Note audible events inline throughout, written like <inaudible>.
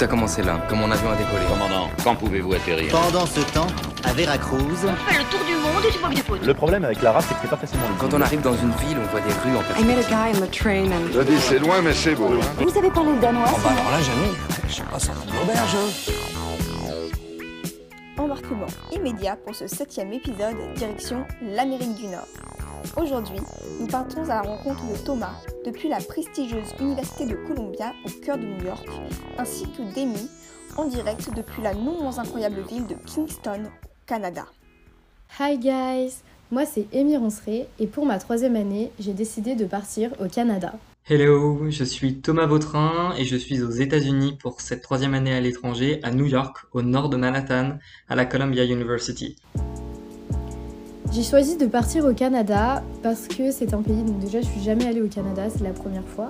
Tout a commencé là, quand mon avion a décollé. Commandant, quand pouvez-vous atterrir Pendant ce temps, à Veracruz, On fait le tour du monde et tu vois que des photos. Le problème avec l'arabe, c'est que c'est pas facilement lisible. Quand on arrive dans une ville, on voit des rues en I met a guy on the train and Je dis, c'est loin, mais c'est beau. hein. Vous savez parler danois alors là, jamais. Je sais pas, ça l'auberge. Embarquement immédiat pour ce septième épisode, direction l'Amérique du Nord. Aujourd'hui, nous partons à la rencontre de Thomas, depuis la prestigieuse Université de Columbia au cœur de New York, ainsi que d'Amy, en direct depuis la non moins incroyable ville de Kingston, au Canada. Hi guys, moi c'est Amy Ronceret et pour ma troisième année, j'ai décidé de partir au Canada. Hello, je suis Thomas Vautrin et je suis aux États-Unis pour cette troisième année à l'étranger à New York, au nord de Manhattan, à la Columbia University. J'ai choisi de partir au Canada parce que c'est un pays, donc déjà je suis jamais allée au Canada, c'est la première fois.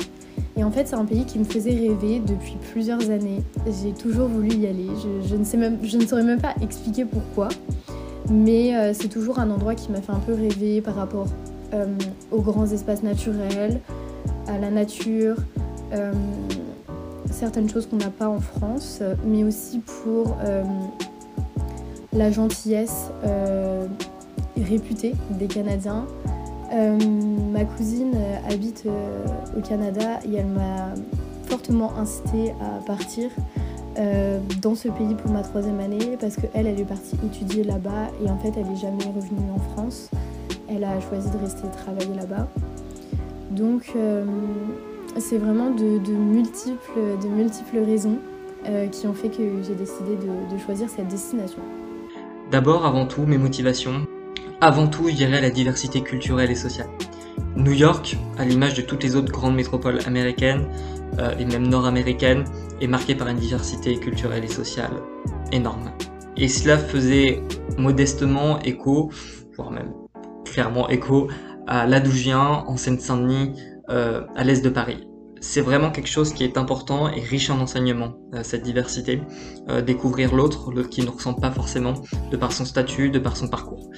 Et en fait c'est un pays qui me faisait rêver depuis plusieurs années. J'ai toujours voulu y aller, je, ne, sais même, je ne saurais même pas expliquer pourquoi. Mais euh, c'est toujours un endroit qui m'a fait un peu rêver par rapport euh, aux grands espaces naturels, à la nature, euh, certaines choses qu'on n'a pas en France, mais aussi pour la gentillesse réputée des Canadiens. Euh, ma cousine euh, habite euh, au Canada et elle m'a fortement incité à partir dans ce pays pour ma troisième année parce qu'elle, elle est partie étudier là-bas et en fait, elle n'est jamais revenue en France. Elle a choisi de rester travailler là-bas. Donc, c'est vraiment de, multiples, de multiples raisons qui ont fait que j'ai décidé de choisir cette destination. D'abord, avant tout, mes motivations. Avant tout, je dirais la diversité culturelle et sociale. New York, à l'image de toutes les autres grandes métropoles américaines euh, et même nord-américaines, est marquée par une diversité culturelle et sociale énorme. Et cela faisait modestement écho, voire même clairement écho, à là d'où je viens, en Seine-Saint-Denis, euh, à l'est de Paris. C'est vraiment quelque chose qui est important et riche en enseignements, euh, cette diversité. Euh, découvrir l'autre, l'autre qui ne ressemble pas forcément, de par son statut, de par son parcours.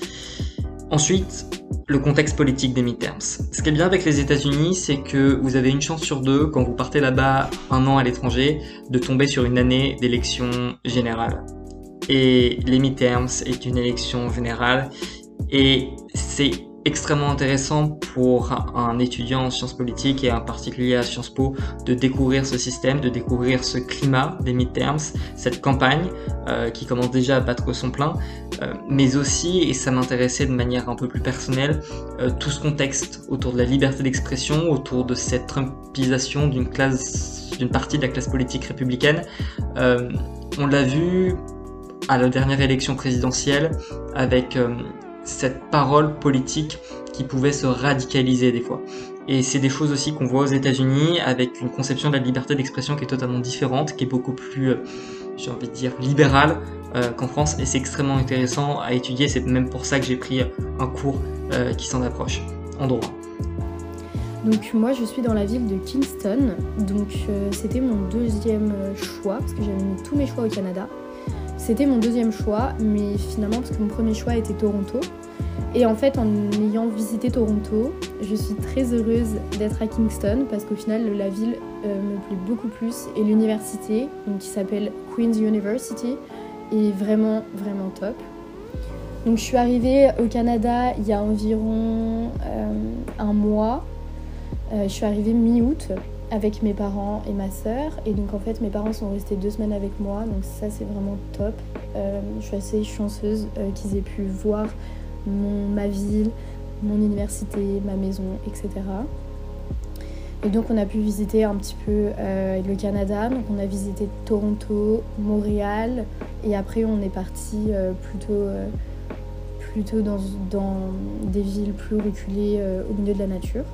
Ensuite, le contexte politique des midterms. Ce qui est bien avec les États-Unis, c'est que vous avez une chance sur deux, quand vous partez là-bas un an à l'étranger, de tomber sur une année d'élection générale. Et les midterms est une élection générale, et c'est extrêmement intéressant pour un étudiant en sciences politiques et en particulier à Sciences Po de découvrir ce système, de découvrir ce climat des midterms, cette campagne euh, qui commence déjà à battre son plein, euh, mais aussi, et ça m'intéressait de manière un peu plus personnelle, euh, tout ce contexte autour de la liberté d'expression, autour de cette trumpisation d'une classe, d'une partie de la classe politique républicaine. Euh, on l'a vu à la dernière élection présidentielle avec euh, cette parole politique qui pouvait se radicaliser des fois. Et c'est des choses aussi qu'on voit aux États-Unis avec une conception de la liberté d'expression qui est totalement différente, qui est beaucoup plus, euh, j'ai envie de dire, libérale euh, qu'en France. Et c'est extrêmement intéressant à étudier. C'est même pour ça que j'ai pris un cours euh, qui s'en approche en droit. Donc moi je suis dans la ville de Kingston, donc euh, c'était mon deuxième euh, choix, parce que j'avais mis tous mes choix au Canada. C'était mon deuxième choix, mais finalement parce que mon premier choix était Toronto. Et en fait en ayant visité Toronto, je suis très heureuse d'être à Kingston, parce qu'au final la ville euh, me plaît beaucoup plus, et l'université, qui s'appelle Queen's University, est vraiment vraiment top. Donc je suis arrivée au Canada il y a environ euh, un mois. Euh, je suis arrivée mi-août avec mes parents et ma sœur. Et donc en fait mes parents sont restés deux semaines avec moi. Donc ça c'est vraiment top. Euh, je suis assez chanceuse euh, qu'ils aient pu voir ma ville, mon université, ma maison, etc. Et donc on a pu visiter un petit peu euh, le Canada. Donc on a visité Toronto, Montréal. Et après on est parti plutôt, plutôt dans, des villes plus reculées au milieu de la nature.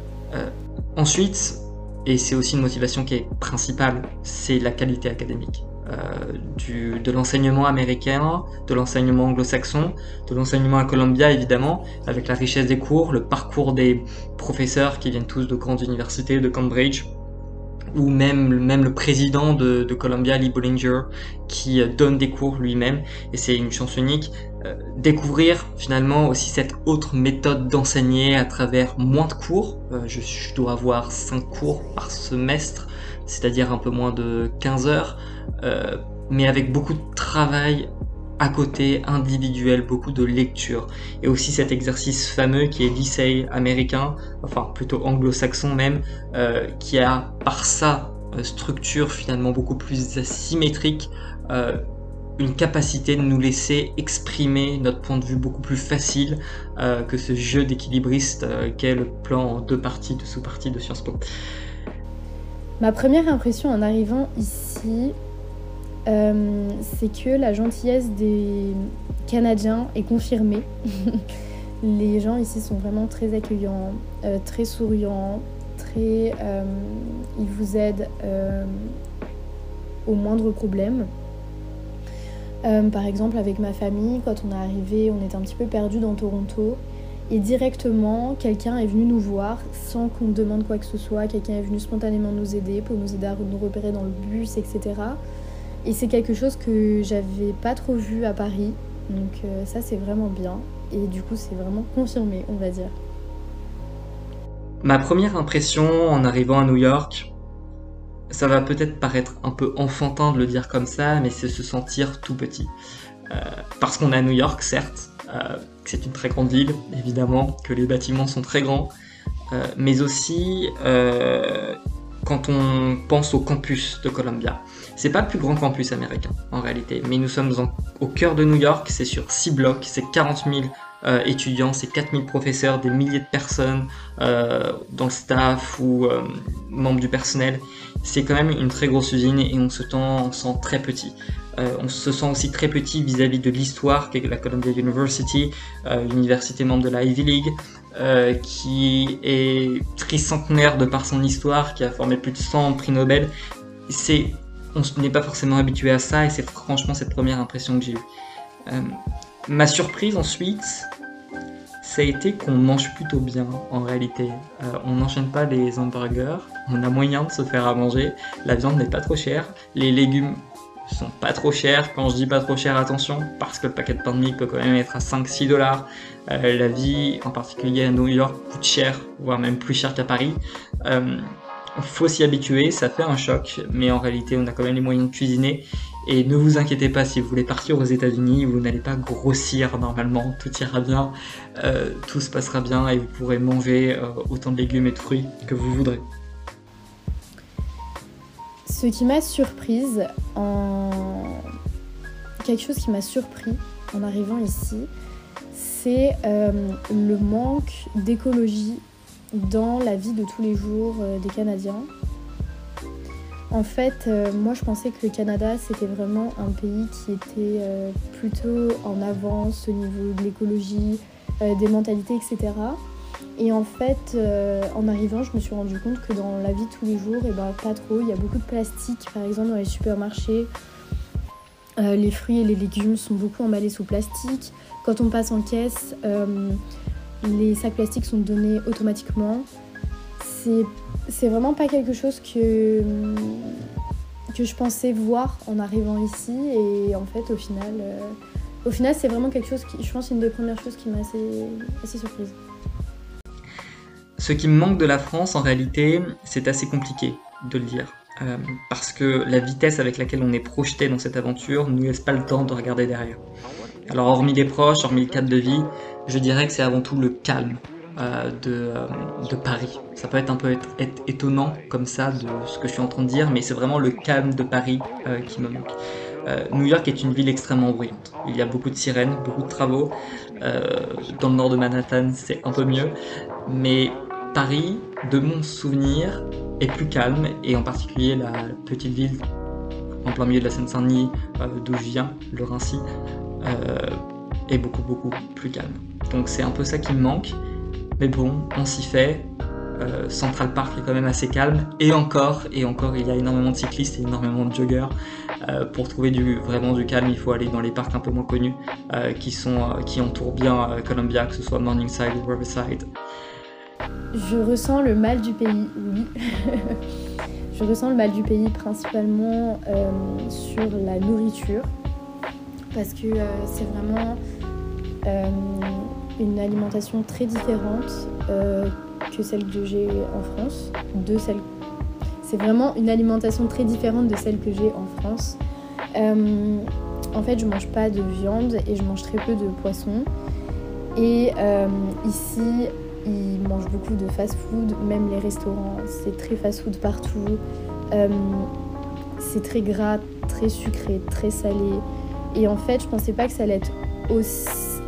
Ensuite, et c'est aussi une motivation qui est principale, c'est la qualité académique. Euh, du, de l'enseignement américain, de l'enseignement anglo-saxon, de l'enseignement à Columbia évidemment, avec la richesse des cours, le parcours des professeurs qui viennent tous de grandes universités, de Cambridge, ou même, même le président de, de Columbia, Lee Bollinger, qui euh, donne des cours lui-même, et c'est une chance unique. Euh, découvrir finalement aussi cette autre méthode d'enseigner à travers moins de cours. Euh, je, je dois avoir 5 cours par semestre, c'est-à-dire un peu moins de 15 heures. mais avec beaucoup de travail à côté, individuel, beaucoup de lecture. Et aussi cet exercice fameux qui est l'essay américain, enfin plutôt anglo-saxon même, euh, qui a par sa euh, structure finalement beaucoup plus asymétrique, euh, une capacité de nous laisser exprimer notre point de vue beaucoup plus facile que ce jeu d'équilibriste qu'est le plan en deux parties, de sous-parties de Sciences Po. Ma première impression en arrivant ici, euh, c'est que la gentillesse des Canadiens est confirmée. <laughs> les gens ici sont vraiment très accueillants, euh, très souriants, très, euh, ils vous aident au moindre problème. par exemple, avec ma famille, quand on est arrivé, on était un petit peu perdu dans Toronto. Et directement, quelqu'un est venu nous voir sans qu'on demande quoi que ce soit. Quelqu'un est venu spontanément nous aider pour nous aider à nous repérer dans le bus, etc. Et c'est quelque chose que j'avais pas trop vu à Paris. Donc euh, ça c'est vraiment bien. Et du coup c'est vraiment confirmé, on va dire. Ma première impression en arrivant à New York, ça va peut-être paraître un peu enfantin de le dire comme ça, mais c'est se sentir tout petit. Euh, parce qu'on est à New York, certes, euh, c'est une très grande ville, évidemment, que les bâtiments sont très grands, mais aussi quand on pense au campus de Columbia. C'est pas le plus grand campus américain en réalité, mais nous sommes au cœur de New York, c'est sur 6 blocs, c'est 40 000 euh, étudiants, c'est 4000 professeurs, des milliers de personnes euh, dans le staff ou euh, membres du personnel. C'est quand même une très grosse usine et on se, sent très petit. on se sent aussi très petit vis-à-vis de l'histoire qu'est la Columbia University, l'université membre de la Ivy League, qui est tricentenaire de par son histoire, qui a formé plus de 100 prix Nobel. C'est on n'est pas forcément habitué à ça et c'est franchement cette première impression que j'ai eue. Euh, ma surprise ensuite, ça a été qu'on mange plutôt bien en réalité. Euh, on n'enchaîne pas les hamburgers, on a moyen de se faire à manger, la viande n'est pas trop chère, les légumes sont pas trop chers. Quand je dis pas trop cher, attention, parce que le paquet de pain de mie peut quand même être à 5-6 dollars. Euh, la vie, en particulier à New York, coûte cher, voire même plus cher qu'à Paris faut s'y habituer, ça fait un choc, mais en réalité on a quand même les moyens de cuisiner. Et ne vous inquiétez pas, si vous voulez partir aux États-Unis, vous n'allez pas grossir normalement, tout ira bien, euh, tout se passera bien et vous pourrez manger euh, autant de légumes et de fruits que vous voudrez. Ce qui m'a surprise en quelque chose qui m'a surpris en arrivant ici, c'est euh, le manque d'écologie dans la vie de tous les jours euh, des Canadiens. En fait, euh, moi je pensais que le Canada c'était vraiment un pays qui était euh, plutôt en avance au niveau de l'écologie, des mentalités, etc. Et en fait, en arrivant, je me suis rendu compte que dans la vie de tous les jours, et eh ben, pas trop. Il y a beaucoup de plastique, par exemple, dans les supermarchés. les fruits et les légumes sont beaucoup emballés sous plastique. Quand on passe en caisse, les sacs plastiques sont donnés automatiquement. C'est vraiment pas quelque chose que, que je pensais voir en arrivant ici et en fait au final, euh, final c'est vraiment quelque chose qui je pense une des premières choses qui m'a assez, assez surprise. Ce qui me manque de la France en réalité c'est assez compliqué de le dire. Euh, parce que la vitesse avec laquelle on est projeté dans cette aventure ne nous laisse pas le temps de regarder derrière. Alors hormis les proches, hormis le cadre de vie, je dirais que c'est avant tout le calme euh, euh, de, Paris. Ça peut être un peu étonnant comme ça de ce que je suis en train de dire, mais c'est vraiment le calme de Paris euh, qui me manque. New York est une ville extrêmement bruyante. Il y a beaucoup de sirènes, beaucoup de travaux. dans le nord de Manhattan, c'est un peu mieux. Mais Paris, de mon souvenir, est plus calme, et en particulier la petite ville en plein milieu de la Seine-Saint-Denis, d'où je viens, le Rincy, est beaucoup beaucoup plus calme. Donc c'est un peu ça qui me manque. Mais bon, on s'y fait. Euh, Central Park est quand même assez calme. Et encore, et encore, il y a énormément de cyclistes et énormément de joggers. Euh, pour trouver vraiment du calme, il faut aller dans les parcs un peu moins connus euh, qui, sont, qui entourent bien Columbia, que ce soit Morningside ou Riverside. Je ressens le mal du pays, oui. <laughs> Je ressens le mal du pays principalement sur la nourriture. Parce que c'est vraiment une alimentation très différente euh, que celle que j'ai en France, de celle. c'est vraiment une alimentation très différente de celle que j'ai en France. Euh, en fait, je mange pas de viande et je mange très peu de poisson. Et euh, ici, ils mangent beaucoup de fast-food, même les restaurants, c'est très fast-food partout. Euh, c'est très gras, très sucré, très salé. Et en fait, je pensais pas que ça allait être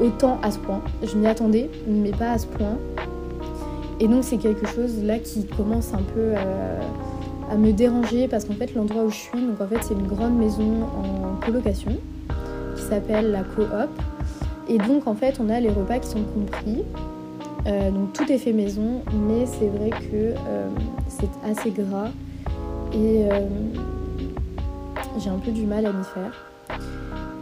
autant à ce point. Je m'y attendais, mais pas à ce point. Et donc, c'est quelque chose là qui commence un peu à me déranger parce qu'en fait, l'endroit où je suis, donc en c'est une grande maison en colocation qui s'appelle la coop. Et donc en fait, on a les repas qui sont compris. Euh, donc tout est fait maison, mais c'est vrai que euh, c'est assez gras et euh, j'ai un peu du mal à m'y faire.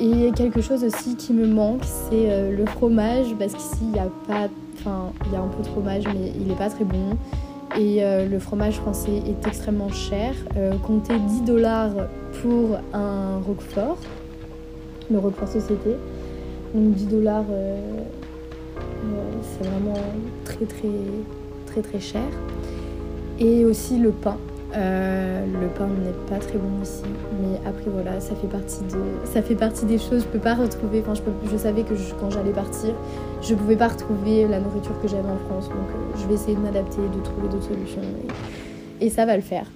Et quelque chose aussi qui me manque, c'est le fromage, parce qu'ici il y a pas, enfin il y a un peu de fromage, mais il n'est pas très bon. Et le fromage français est extrêmement cher. comptez 10 dollars pour un Roquefort, le Roquefort Société. Donc 10 dollars, euh, euh, c'est vraiment très très très très cher. Et aussi le pain. Euh, le pain n'est pas très bon ici, mais après voilà, ça fait partie des choses. Je peux pas retrouver. Enfin, je, savais que quand j'allais partir, je pouvais pas retrouver la nourriture que j'avais en France, donc je vais essayer de m'adapter, de trouver d'autres solutions, et, ça va le faire.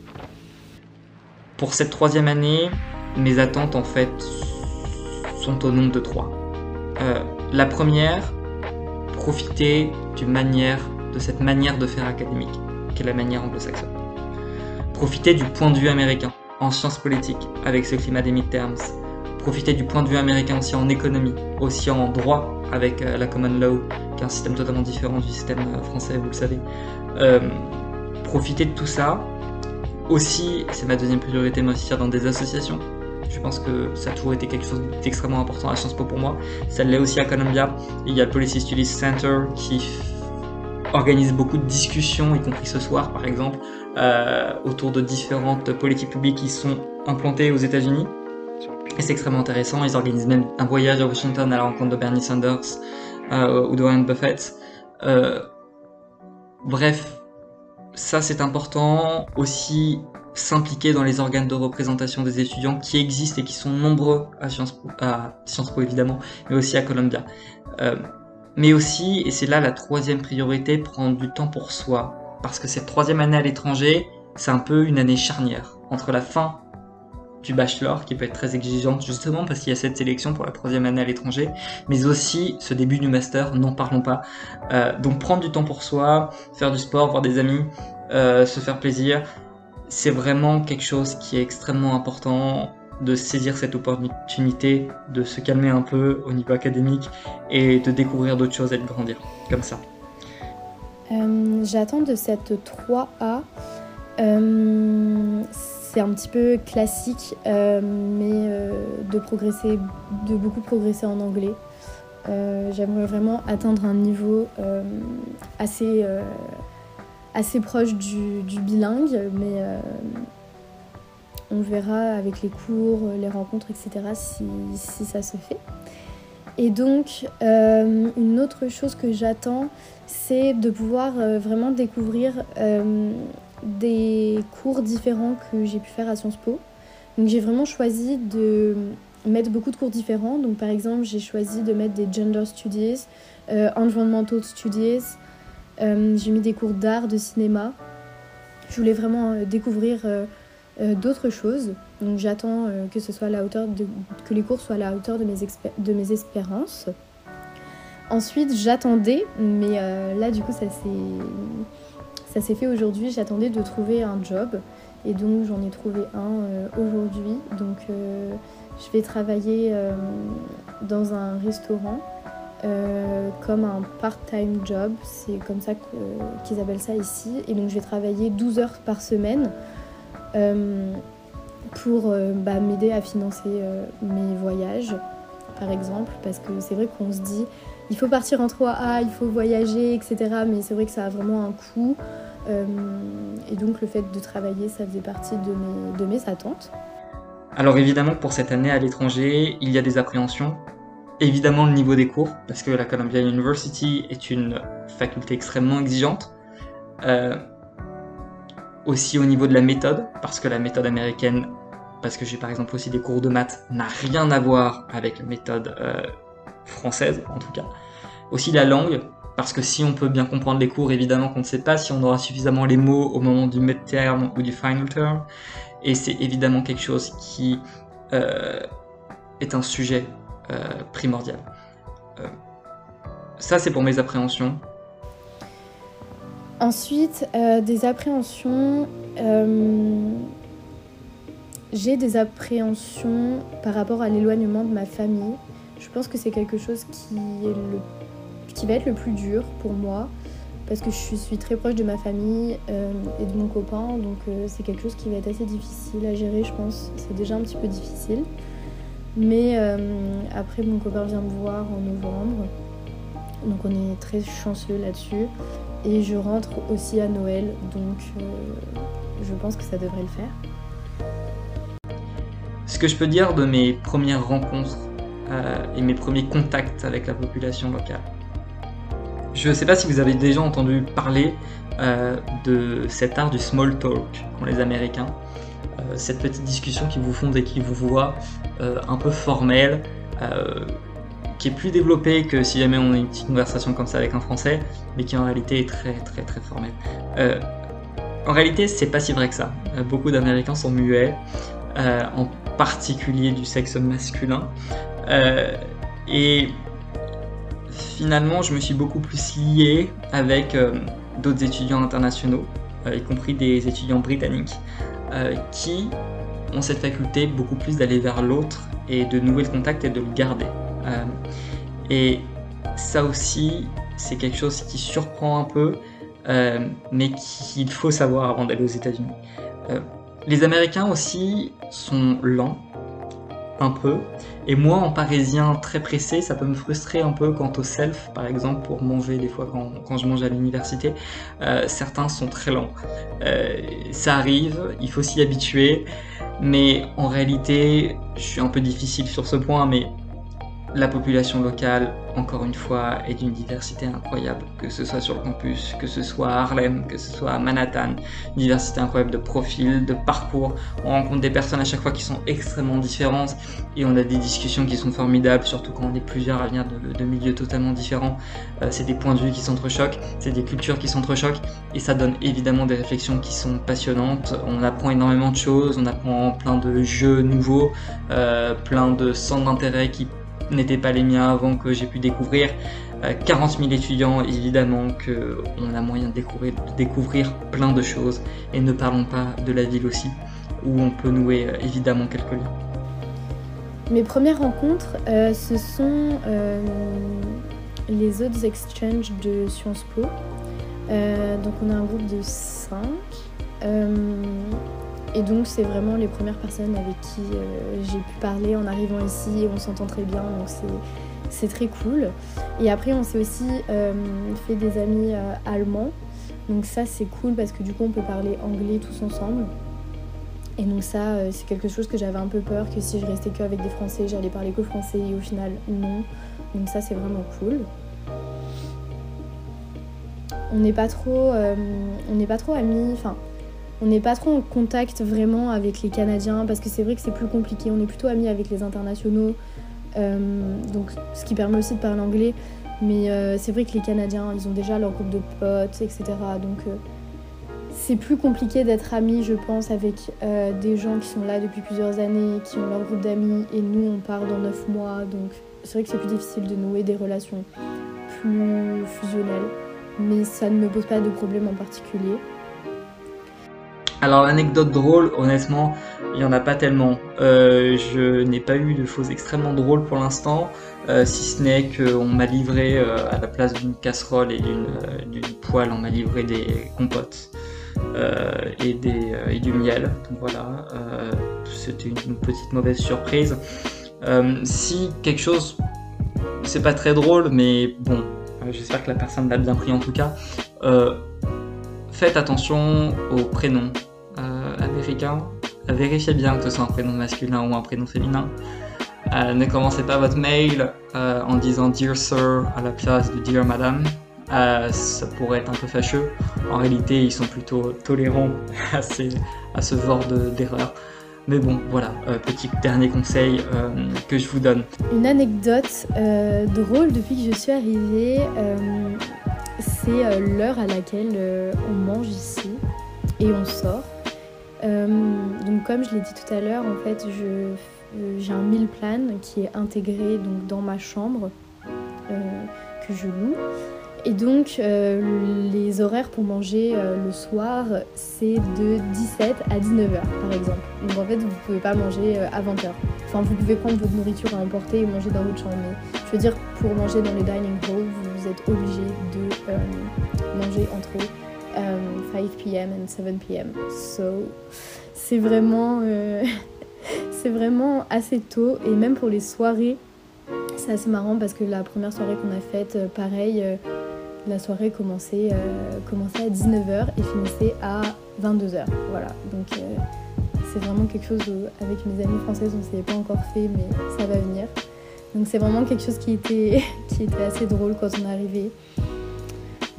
Pour cette troisième année, mes attentes en fait sont au nombre de trois. Euh, la première, profiter manière, de cette manière de faire académique, qui est la manière anglo-saxonne. Profiter du point de vue américain en sciences politiques, avec ce climat des midterms. Profiter du point de vue américain aussi en économie, aussi en droit, avec euh, la common law, qui est un système totalement différent du système euh, français, vous le savez. profiter de tout ça. Aussi, c'est ma deuxième priorité, m'investir dans des associations, je pense que ça a toujours été quelque chose d'extrêmement important à Sciences Po pour moi. Ça l'est aussi à Columbia. Il y a le Policy Studies Center qui organise beaucoup de discussions, y compris ce soir par exemple, euh, autour de différentes politiques publiques qui sont implantées aux États-Unis. Et c'est extrêmement intéressant. Ils organisent même un voyage à Washington à la rencontre de Bernie Sanders euh, ou de Warren Buffett. Euh, bref, ça c'est important. Aussi, s'impliquer dans les organes de représentation des étudiants qui existent et qui sont nombreux à Sciences Po, évidemment, mais aussi à Columbia. Mais aussi, et c'est là la troisième priorité, prendre du temps pour soi. Parce que cette troisième année à l'étranger, c'est un peu une année charnière entre la fin du bachelor, qui peut être très exigeante justement parce qu'il y a cette sélection pour la troisième année à l'étranger, mais aussi ce début du master, n'en parlons pas. Euh, donc prendre du temps pour soi, faire du sport, voir des amis, euh, se faire plaisir, c'est vraiment quelque chose qui est extrêmement important de saisir cette opportunité, de se calmer un peu au niveau académique et de découvrir d'autres choses et de grandir comme ça. Euh, j'attends de cette 3A. Euh, c'est un petit peu classique, euh, mais de progresser, de beaucoup progresser en anglais. J'aimerais vraiment atteindre un niveau assez assez proche du, bilingue, mais euh, on verra avec les cours, les rencontres, etc. si, ça se fait. Et donc, euh, une autre chose que j'attends, c'est de pouvoir euh, vraiment découvrir des cours différents que j'ai pu faire à Sciences Po. Donc, j'ai vraiment choisi de mettre beaucoup de cours différents. Donc, par exemple, j'ai choisi de mettre des Gender Studies, Environmental Studies, euh, j'ai mis des cours d'art, de cinéma. Je voulais vraiment euh, découvrir euh, d'autres choses. Donc j'attends que ce soit la hauteur que les cours soient à la hauteur de mes, de mes espérances. Ensuite, j'attendais, mais là du coup ça s'est ça s'est fait aujourd'hui. J'attendais de trouver un job et donc j'en ai trouvé un aujourd'hui. Donc je vais travailler dans un restaurant euh, comme un part-time job, c'est comme ça qu'ils appellent ça ici. Et donc je vais travailler 12 heures par semaine euh, pour euh, bah, m'aider à financer mes voyages, par exemple, parce que c'est vrai qu'on se dit, il faut partir en 3A, il faut voyager, etc. Mais c'est vrai que ça a vraiment un coût. et donc le fait de travailler, ça faisait partie de mes, attentes. Alors évidemment, pour cette année à l'étranger, il y a des appréhensions évidemment le niveau des cours, parce que la Columbia University est une faculté extrêmement exigeante. Euh, aussi au niveau de la méthode, parce que la méthode américaine, parce que j'ai par exemple aussi des cours de maths, n'a rien à voir avec la méthode euh, française en tout cas. Aussi la langue, parce que si on peut bien comprendre les cours, évidemment qu'on ne sait pas si on aura suffisamment les mots au moment du mid-term ou du final term, et c'est évidemment quelque chose qui euh, est un sujet euh, primordial. ça c'est pour mes appréhensions. Ensuite, euh, des appréhensions. Euh, j'ai des appréhensions par rapport à l'éloignement de ma famille. Je pense que c'est quelque chose qui, va être le plus dur pour moi parce que je suis très proche de ma famille euh, et de mon copain, donc c'est quelque chose qui va être assez difficile à gérer, je pense. C'est déjà un petit peu difficile. Mais après, mon copain vient me voir en novembre, donc on est très chanceux là-dessus. Et je rentre aussi à Noël, donc euh, je pense que ça devrait le faire. Ce que je peux dire de mes premières rencontres euh, et mes premiers contacts avec la population locale. Je ne sais pas si vous avez déjà entendu parler euh, de cet art du small talk qu'ont les Américains. cette petite discussion qui vous font dès qu'ils vous voient, un peu formelle, qui est plus développé que si jamais on a une petite conversation comme ça avec un Français, mais qui en réalité est très très très formel. Euh, en réalité, c'est pas si vrai que ça. Euh, beaucoup d'Américains sont muets, euh, en particulier du sexe masculin. et finalement, je me suis beaucoup plus lié avec d'autres étudiants internationaux, y compris des étudiants britanniques, qui ont cette faculté beaucoup plus d'aller vers l'autre et de nouer le contact et de le garder. Euh, et ça aussi, c'est quelque chose qui surprend un peu, euh, mais qu'il faut savoir avant d'aller aux États-Unis. Euh, les Américains aussi sont lents, un peu. Et moi, en parisien très pressé, ça peut me frustrer un peu quant au self, par exemple, pour manger des fois quand, je mange à l'université. certains sont très lents. ça arrive, il faut s'y habituer. Mais en réalité, je suis un peu difficile sur ce point, mais la population locale, encore une fois, est d'une diversité incroyable, que ce soit sur le campus, que ce soit à Harlem, que ce soit à Manhattan, diversité incroyable de profils, de parcours. On rencontre des personnes à chaque fois qui sont extrêmement différentes et on a des discussions qui sont formidables, surtout quand on est plusieurs à venir de, milieux totalement différents. Euh, c'est des points de vue qui s'entrechoquent, c'est des cultures qui s'entrechoquent et ça donne évidemment des réflexions qui sont passionnantes. On apprend énormément de choses, on apprend plein de jeux nouveaux, euh, plein de centres d'intérêt qui n'étaient pas les miens avant que j'ai pu découvrir. 40 euh, 000 étudiants, évidemment qu'on a moyen de découvrir, plein de choses. Et ne parlons pas de la ville aussi, où on peut nouer euh, évidemment quelques liens. Mes premières rencontres, euh, ce sont les autres exchanges de Sciences Po. donc on a un groupe de 5. Et donc c'est vraiment les premières personnes avec qui euh, j'ai pu parler en arrivant ici on s'entend très bien, donc c'est très cool. Et après on s'est aussi euh, fait des amis euh, allemands, donc ça c'est cool parce que du coup on peut parler anglais tous ensemble. Et donc ça c'est quelque chose que j'avais un peu peur que si je restais que avec des Français j'allais parler que français et au final non. Donc ça c'est vraiment cool. On n'est pas trop, on n'est pas trop amis, enfin on n'est pas trop en contact vraiment avec les Canadiens parce que c'est vrai que c'est plus compliqué. On est plutôt amis avec les internationaux, euh, donc ce qui permet aussi de parler anglais. Mais euh, c'est vrai que les Canadiens, ils ont déjà leur groupe de potes, etc. Donc euh, c'est plus compliqué d'être amis, je pense, avec des gens qui sont là depuis plusieurs années, qui ont leur groupe d'amis, et nous, on part dans 9 mois. Donc c'est vrai que c'est plus difficile de nouer des relations plus fusionnelles. Mais ça ne me pose pas de problème en particulier. Alors l'anecdote drôle, honnêtement, il n'y en a pas tellement. Euh, je n'ai pas eu de choses extrêmement drôles pour l'instant, euh, si ce n'est qu'on m'a livré euh, à la place d'une casserole et d'une poêle, on m'a livré des compotes et, des, et du miel. Donc voilà, c'était une, petite mauvaise surprise. si quelque chose, c'est pas très drôle, mais bon, j'espère que la personne l'a bien pris en tout cas. faites attention aux prénoms vérifiez bien que ce soit un prénom masculin ou un prénom féminin. Euh, ne commencez pas votre mail euh, en disant Dear Sir à la place de Dear Madame. euh, ça pourrait être un peu fâcheux. En réalité, ils sont plutôt tolérants <laughs> à, ce genre d'erreurs. Mais bon, voilà, petit dernier conseil que je vous donne. Une anecdote drôle depuis que je suis arrivée, c'est l'heure à laquelle on mange ici et on sort. Donc comme je l'ai dit tout à l'heure, en fait, j'ai un meal plan qui est intégré donc, dans ma chambre que je loue. Et donc, euh, les horaires pour manger euh, le soir, c'est de 17 à 19h par exemple. Donc en fait, vous ne pouvez pas manger euh, à 20h. Enfin, vous pouvez prendre votre nourriture à emporter et manger dans votre chambre. Mais je veux dire, pour manger dans les dining halls, vous êtes obligé de manger entre 5 p.m. et 7 p.m. So, c'est vraiment, <laughs> c'est vraiment assez tôt. Et même pour les soirées, c'est assez marrant parce que la première soirée qu'on a faite, pareil la soirée commençait, euh, commençait à 19h et finissait à 22h. Voilà, donc euh, c'est vraiment quelque chose avec mes amis françaises, on ne s'est pas encore fait, mais ça va venir. Donc c'est vraiment quelque chose qui était, <laughs> qui était assez drôle quand on est arrivé.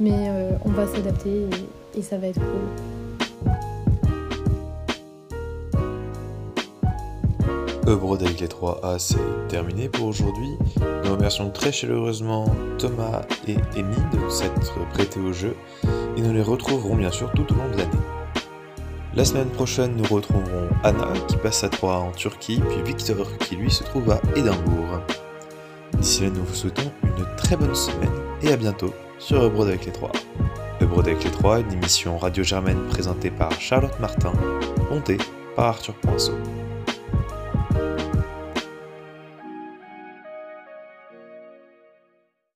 Mais euh, on va s'adapter et, ça va être cool. Brode avec les 3A, c'est terminé pour aujourd'hui. Nous remercions très chaleureusement Thomas et Amy de s'être prêtés au jeu et nous les retrouverons bien sûr tout au long de l'année. La semaine prochaine, nous retrouverons Anna qui passe à 3 en Turquie, puis Victor qui lui se trouve à Édimbourg. D'ici là, nous vous souhaitons une très bonne semaine et à bientôt sur Ebrode avec les 3. Ebrode avec les 3, une émission radio germaine présentée par Charlotte Martin, montée par Arthur Poinceau.